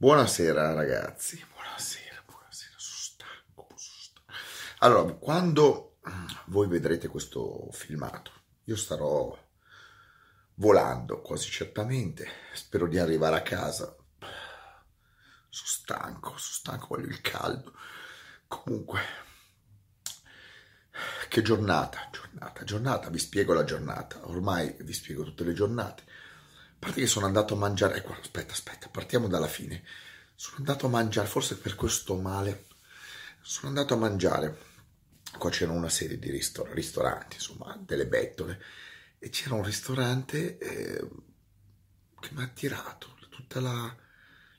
Buonasera ragazzi, buonasera, buonasera, sono stanco, sono stanco. Allora, quando voi vedrete questo filmato, io starò volando quasi certamente, spero di arrivare a casa. Sono stanco, sono stanco, voglio il caldo. Comunque, che giornata, giornata, giornata, vi spiego la giornata, ormai vi spiego tutte le giornate. A parte che sono andato a mangiare, ecco, aspetta, aspetta, partiamo dalla fine. Sono andato a mangiare, forse per questo male, sono andato a mangiare. Qua c'era una serie di ristor- ristoranti, insomma, delle bettole. E c'era un ristorante eh, che mi ha attirato, tutta la,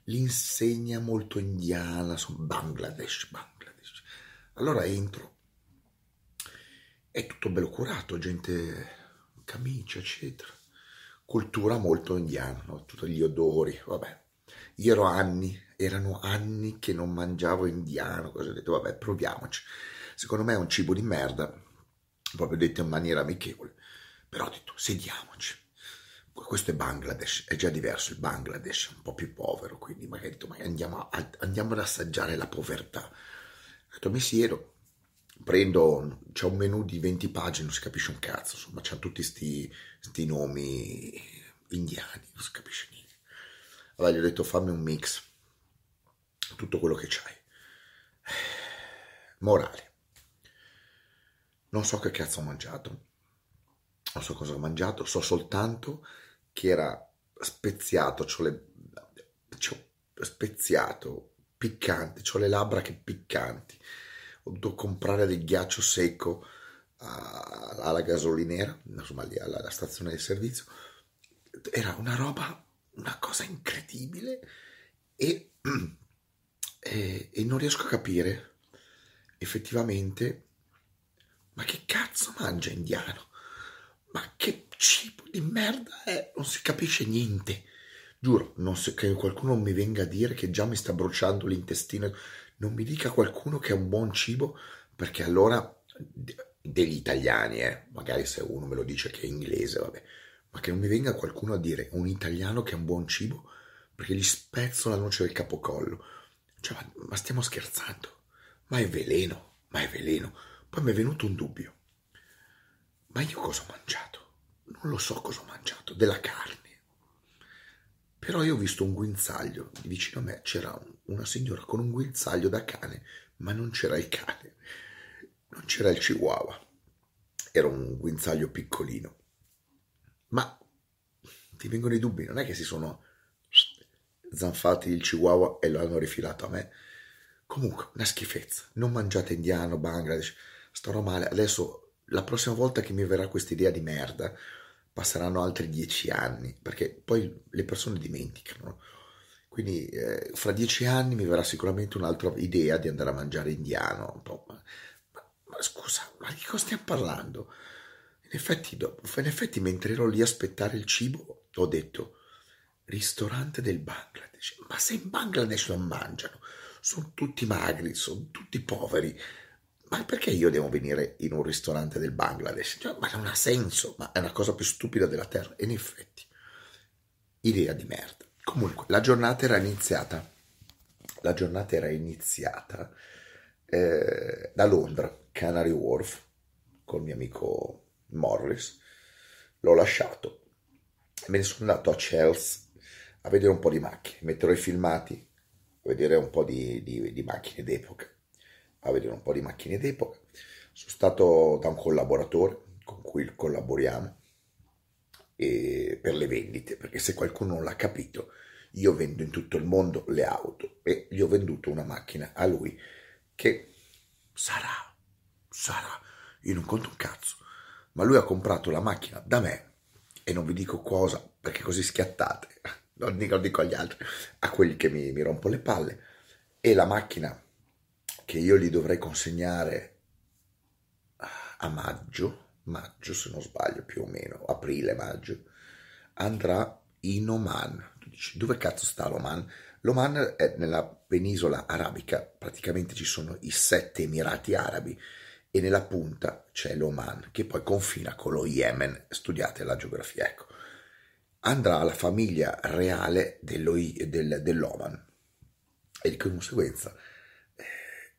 l'insegna molto indiana, insomma, Bangladesh, Bangladesh. Allora entro, è tutto bello curato, gente, camicia, eccetera cultura molto indiana, no? tutti gli odori, vabbè. Io ero anni, erano anni che non mangiavo indiano, cosa ho detto, vabbè, proviamoci. Secondo me è un cibo di merda, proprio detto in maniera amichevole, però ho detto, sediamoci. Questo è Bangladesh, è già diverso, il Bangladesh è un po' più povero, quindi magari, detto, magari andiamo, andiamo ad assaggiare la povertà. Ho detto, mi siedo, prendo, c'è un menu di 20 pagine, non si capisce un cazzo, insomma, c'hanno tutti questi nomi indiani, non si capisce niente. Allora gli ho detto fammi un mix, tutto quello che c'hai. Morale. Non so che cazzo ho mangiato, non so cosa ho mangiato, so soltanto che era speziato, c'ho le... C'ho speziato, piccante, ho le labbra che piccanti dovuto comprare del ghiaccio secco alla gasolinera, insomma lì alla, alla stazione di servizio. Era una roba, una cosa incredibile e, e, e non riesco a capire effettivamente ma che cazzo mangia indiano? Ma che cibo di merda è? Non si capisce niente. Giuro, non so, che qualcuno mi venga a dire che già mi sta bruciando l'intestino non mi dica qualcuno che è un buon cibo, perché allora degli italiani, eh, magari se uno me lo dice che è inglese, vabbè, ma che non mi venga qualcuno a dire un italiano che è un buon cibo, perché gli spezzo la noce del capocollo. Cioè, ma, ma stiamo scherzando? Ma è veleno, ma è veleno. Poi mi è venuto un dubbio. Ma io cosa ho mangiato? Non lo so cosa ho mangiato, della carne. Però io ho visto un guinzaglio, vicino a me c'era una signora con un guinzaglio da cane, ma non c'era il cane, non c'era il chihuahua, era un guinzaglio piccolino. Ma ti vengono i dubbi, non è che si sono zanfati il chihuahua e lo hanno rifilato a me. Comunque, una schifezza. Non mangiate indiano, Bangladesh, starò male. Adesso, la prossima volta che mi verrà questa idea di merda, passeranno altri dieci anni, perché poi le persone dimenticano. Quindi eh, fra dieci anni mi verrà sicuramente un'altra idea di andare a mangiare indiano. Ma, ma, ma, scusa, ma di cosa stiamo parlando? In effetti, in effetti, mentre ero lì a aspettare il cibo, ho detto, ristorante del Bangladesh. Ma se in Bangladesh non mangiano, sono tutti magri, sono tutti poveri ma perché io devo venire in un ristorante del Bangladesh? Cioè, ma non ha senso, ma è una cosa più stupida della terra. E in effetti, idea di merda. Comunque, la giornata era iniziata, la giornata era iniziata eh, da Londra, Canary Wharf, col mio amico Morris. L'ho lasciato, me ne sono andato a Chelsea a vedere un po' di macchine, metterò i filmati, a vedere un po' di, di, di macchine d'epoca a vedere un po' di macchine d'epoca. Sono stato da un collaboratore con cui collaboriamo per le vendite, perché se qualcuno non l'ha capito, io vendo in tutto il mondo le auto e gli ho venduto una macchina a lui che sarà, sarà, io non conto un cazzo, ma lui ha comprato la macchina da me e non vi dico cosa perché così schiattate, non dico, dico agli altri, a quelli che mi, mi rompo le palle e la macchina che io li dovrei consegnare a maggio, maggio se non sbaglio più o meno, aprile-maggio, andrà in Oman. Tu dici, dove cazzo sta l'Oman? L'Oman è nella penisola arabica, praticamente ci sono i sette Emirati Arabi e nella punta c'è l'Oman, che poi confina con lo Yemen, studiate la geografia, ecco. Andrà la famiglia reale dello, del, dell'Oman, E di conseguenza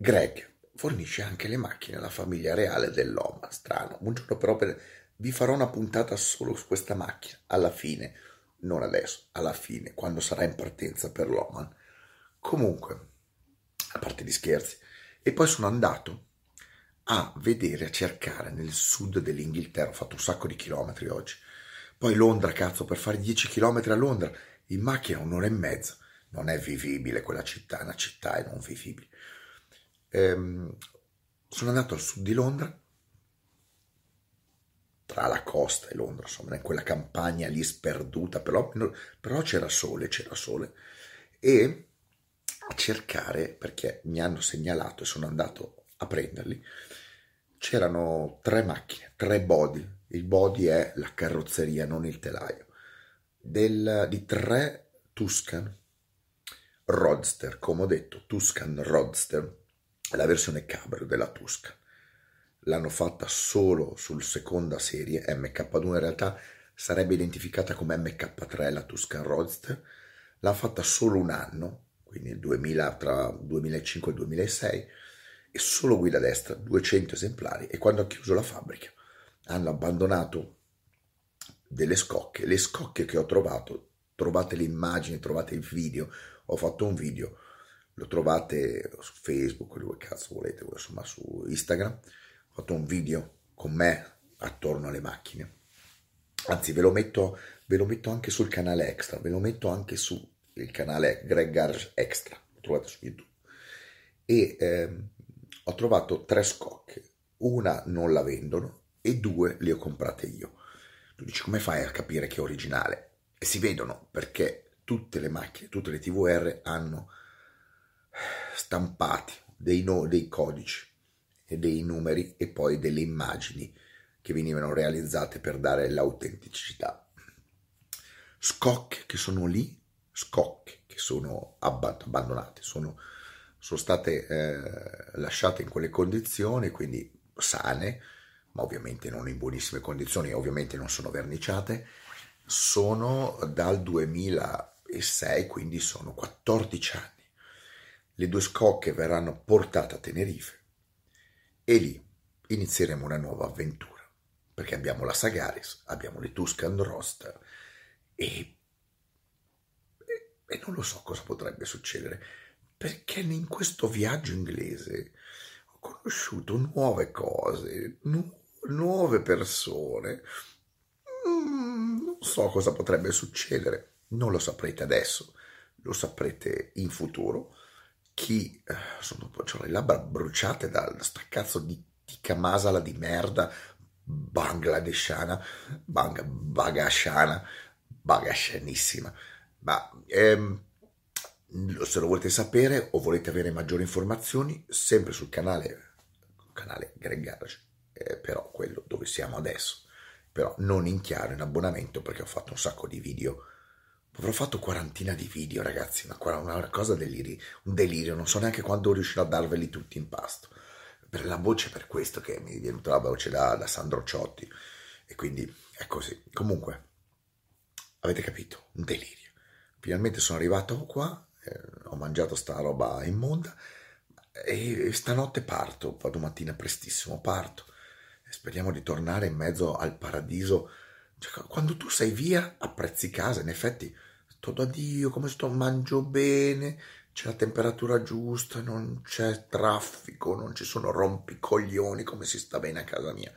Greg fornisce anche le macchine alla famiglia reale dell'Oma. Strano. Un giorno però per... vi farò una puntata solo su questa macchina, alla fine, non adesso, alla fine, quando sarà in partenza per l'Oman. Comunque, a parte gli scherzi, e poi sono andato a vedere, a cercare nel sud dell'Inghilterra, ho fatto un sacco di chilometri oggi, poi Londra, cazzo, per fare 10 chilometri a Londra, in macchina un'ora e mezza, non è vivibile quella città, è una città è non vivibile. Ehm, sono andato al sud di Londra, tra la costa e Londra, insomma, in quella campagna lì sperduta, però, però c'era sole, c'era sole, e a cercare, perché mi hanno segnalato e sono andato a prenderli, c'erano tre macchine, tre body, il body è la carrozzeria, non il telaio, del, di tre Tuscan Roadster, come ho detto, Tuscan Roadster, la versione cabrio della Tuscan. L'hanno fatta solo sul seconda serie, MK2 in realtà sarebbe identificata come MK3 la Tuscan Roadster, l'ha fatta solo un anno, quindi 2000, tra 2005 e 2006, e solo guida destra, 200 esemplari, e quando ha chiuso la fabbrica hanno abbandonato delle scocche, le scocche che ho trovato, trovate le immagini, trovate il video, ho fatto un video, lo trovate su Facebook, dove cazzo volete, insomma su Instagram, ho fatto un video con me attorno alle macchine, anzi ve lo metto, ve lo metto anche sul canale extra, ve lo metto anche sul canale Greg Garage Extra, lo trovate su YouTube, e ehm, ho trovato tre scocche, una non la vendono e due le ho comprate io. Tu dici come fai a capire che è originale? E si vedono perché tutte le macchine, tutte le TVR hanno stampati dei, no, dei codici e dei numeri e poi delle immagini che venivano realizzate per dare l'autenticità. Scocche che sono lì, scocche che sono abbandonate, sono, sono state eh, lasciate in quelle condizioni, quindi sane, ma ovviamente non in buonissime condizioni, ovviamente non sono verniciate, sono dal 2006, quindi sono 14 anni. Le due scocche verranno portate a Tenerife e lì inizieremo una nuova avventura, perché abbiamo la Sagaris, abbiamo le Tuscan Roster e, e, e non lo so cosa potrebbe succedere, perché in questo viaggio inglese ho conosciuto nuove cose, nu- nuove persone. Mm, non so cosa potrebbe succedere, non lo saprete adesso, lo saprete in futuro. Chi eh, sono, ho le labbra bruciate da sta cazzo di tica masala di merda bangladesciana, bang, bagasciana, bagascianissima. Ma ehm, se lo volete sapere o volete avere maggiori informazioni, sempre sul canale, canale Greg Garage eh, però quello dove siamo adesso. Però non in chiaro in abbonamento perché ho fatto un sacco di video. Avrò fatto quarantina di video, ragazzi, una, una cosa deliri, un delirio, non so neanche quando riuscirò a darveli tutti in pasto. Per la voce per questo che mi è venuta la voce da, da Sandro Ciotti. E quindi è così. Comunque, avete capito? Un delirio. Finalmente sono arrivato qua, eh, ho mangiato sta roba immonda e stanotte parto, vado mattina prestissimo, parto speriamo di tornare in mezzo al paradiso. Cioè, quando tu sei via, apprezzi casa, in effetti, da Dio, come sto, mangio bene, c'è la temperatura giusta, non c'è traffico, non ci sono rompicoglioni, come si sta bene a casa mia.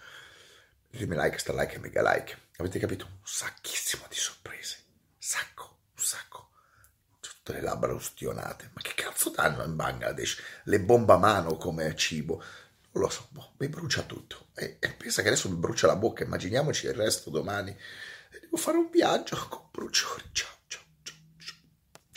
Ditemi like, sta like mega like. Avete capito? Un sacchissimo di sorprese. Sacco, un sacco. Tutte le labbra ustionate. Ma che cazzo danno in Bangladesh? Le bomba a mano come cibo lo so, boh, mi brucia tutto. E, e, pensa che adesso mi brucia la bocca, immaginiamoci il resto domani. Devo fare un viaggio con bruciori. Ciao, ciao.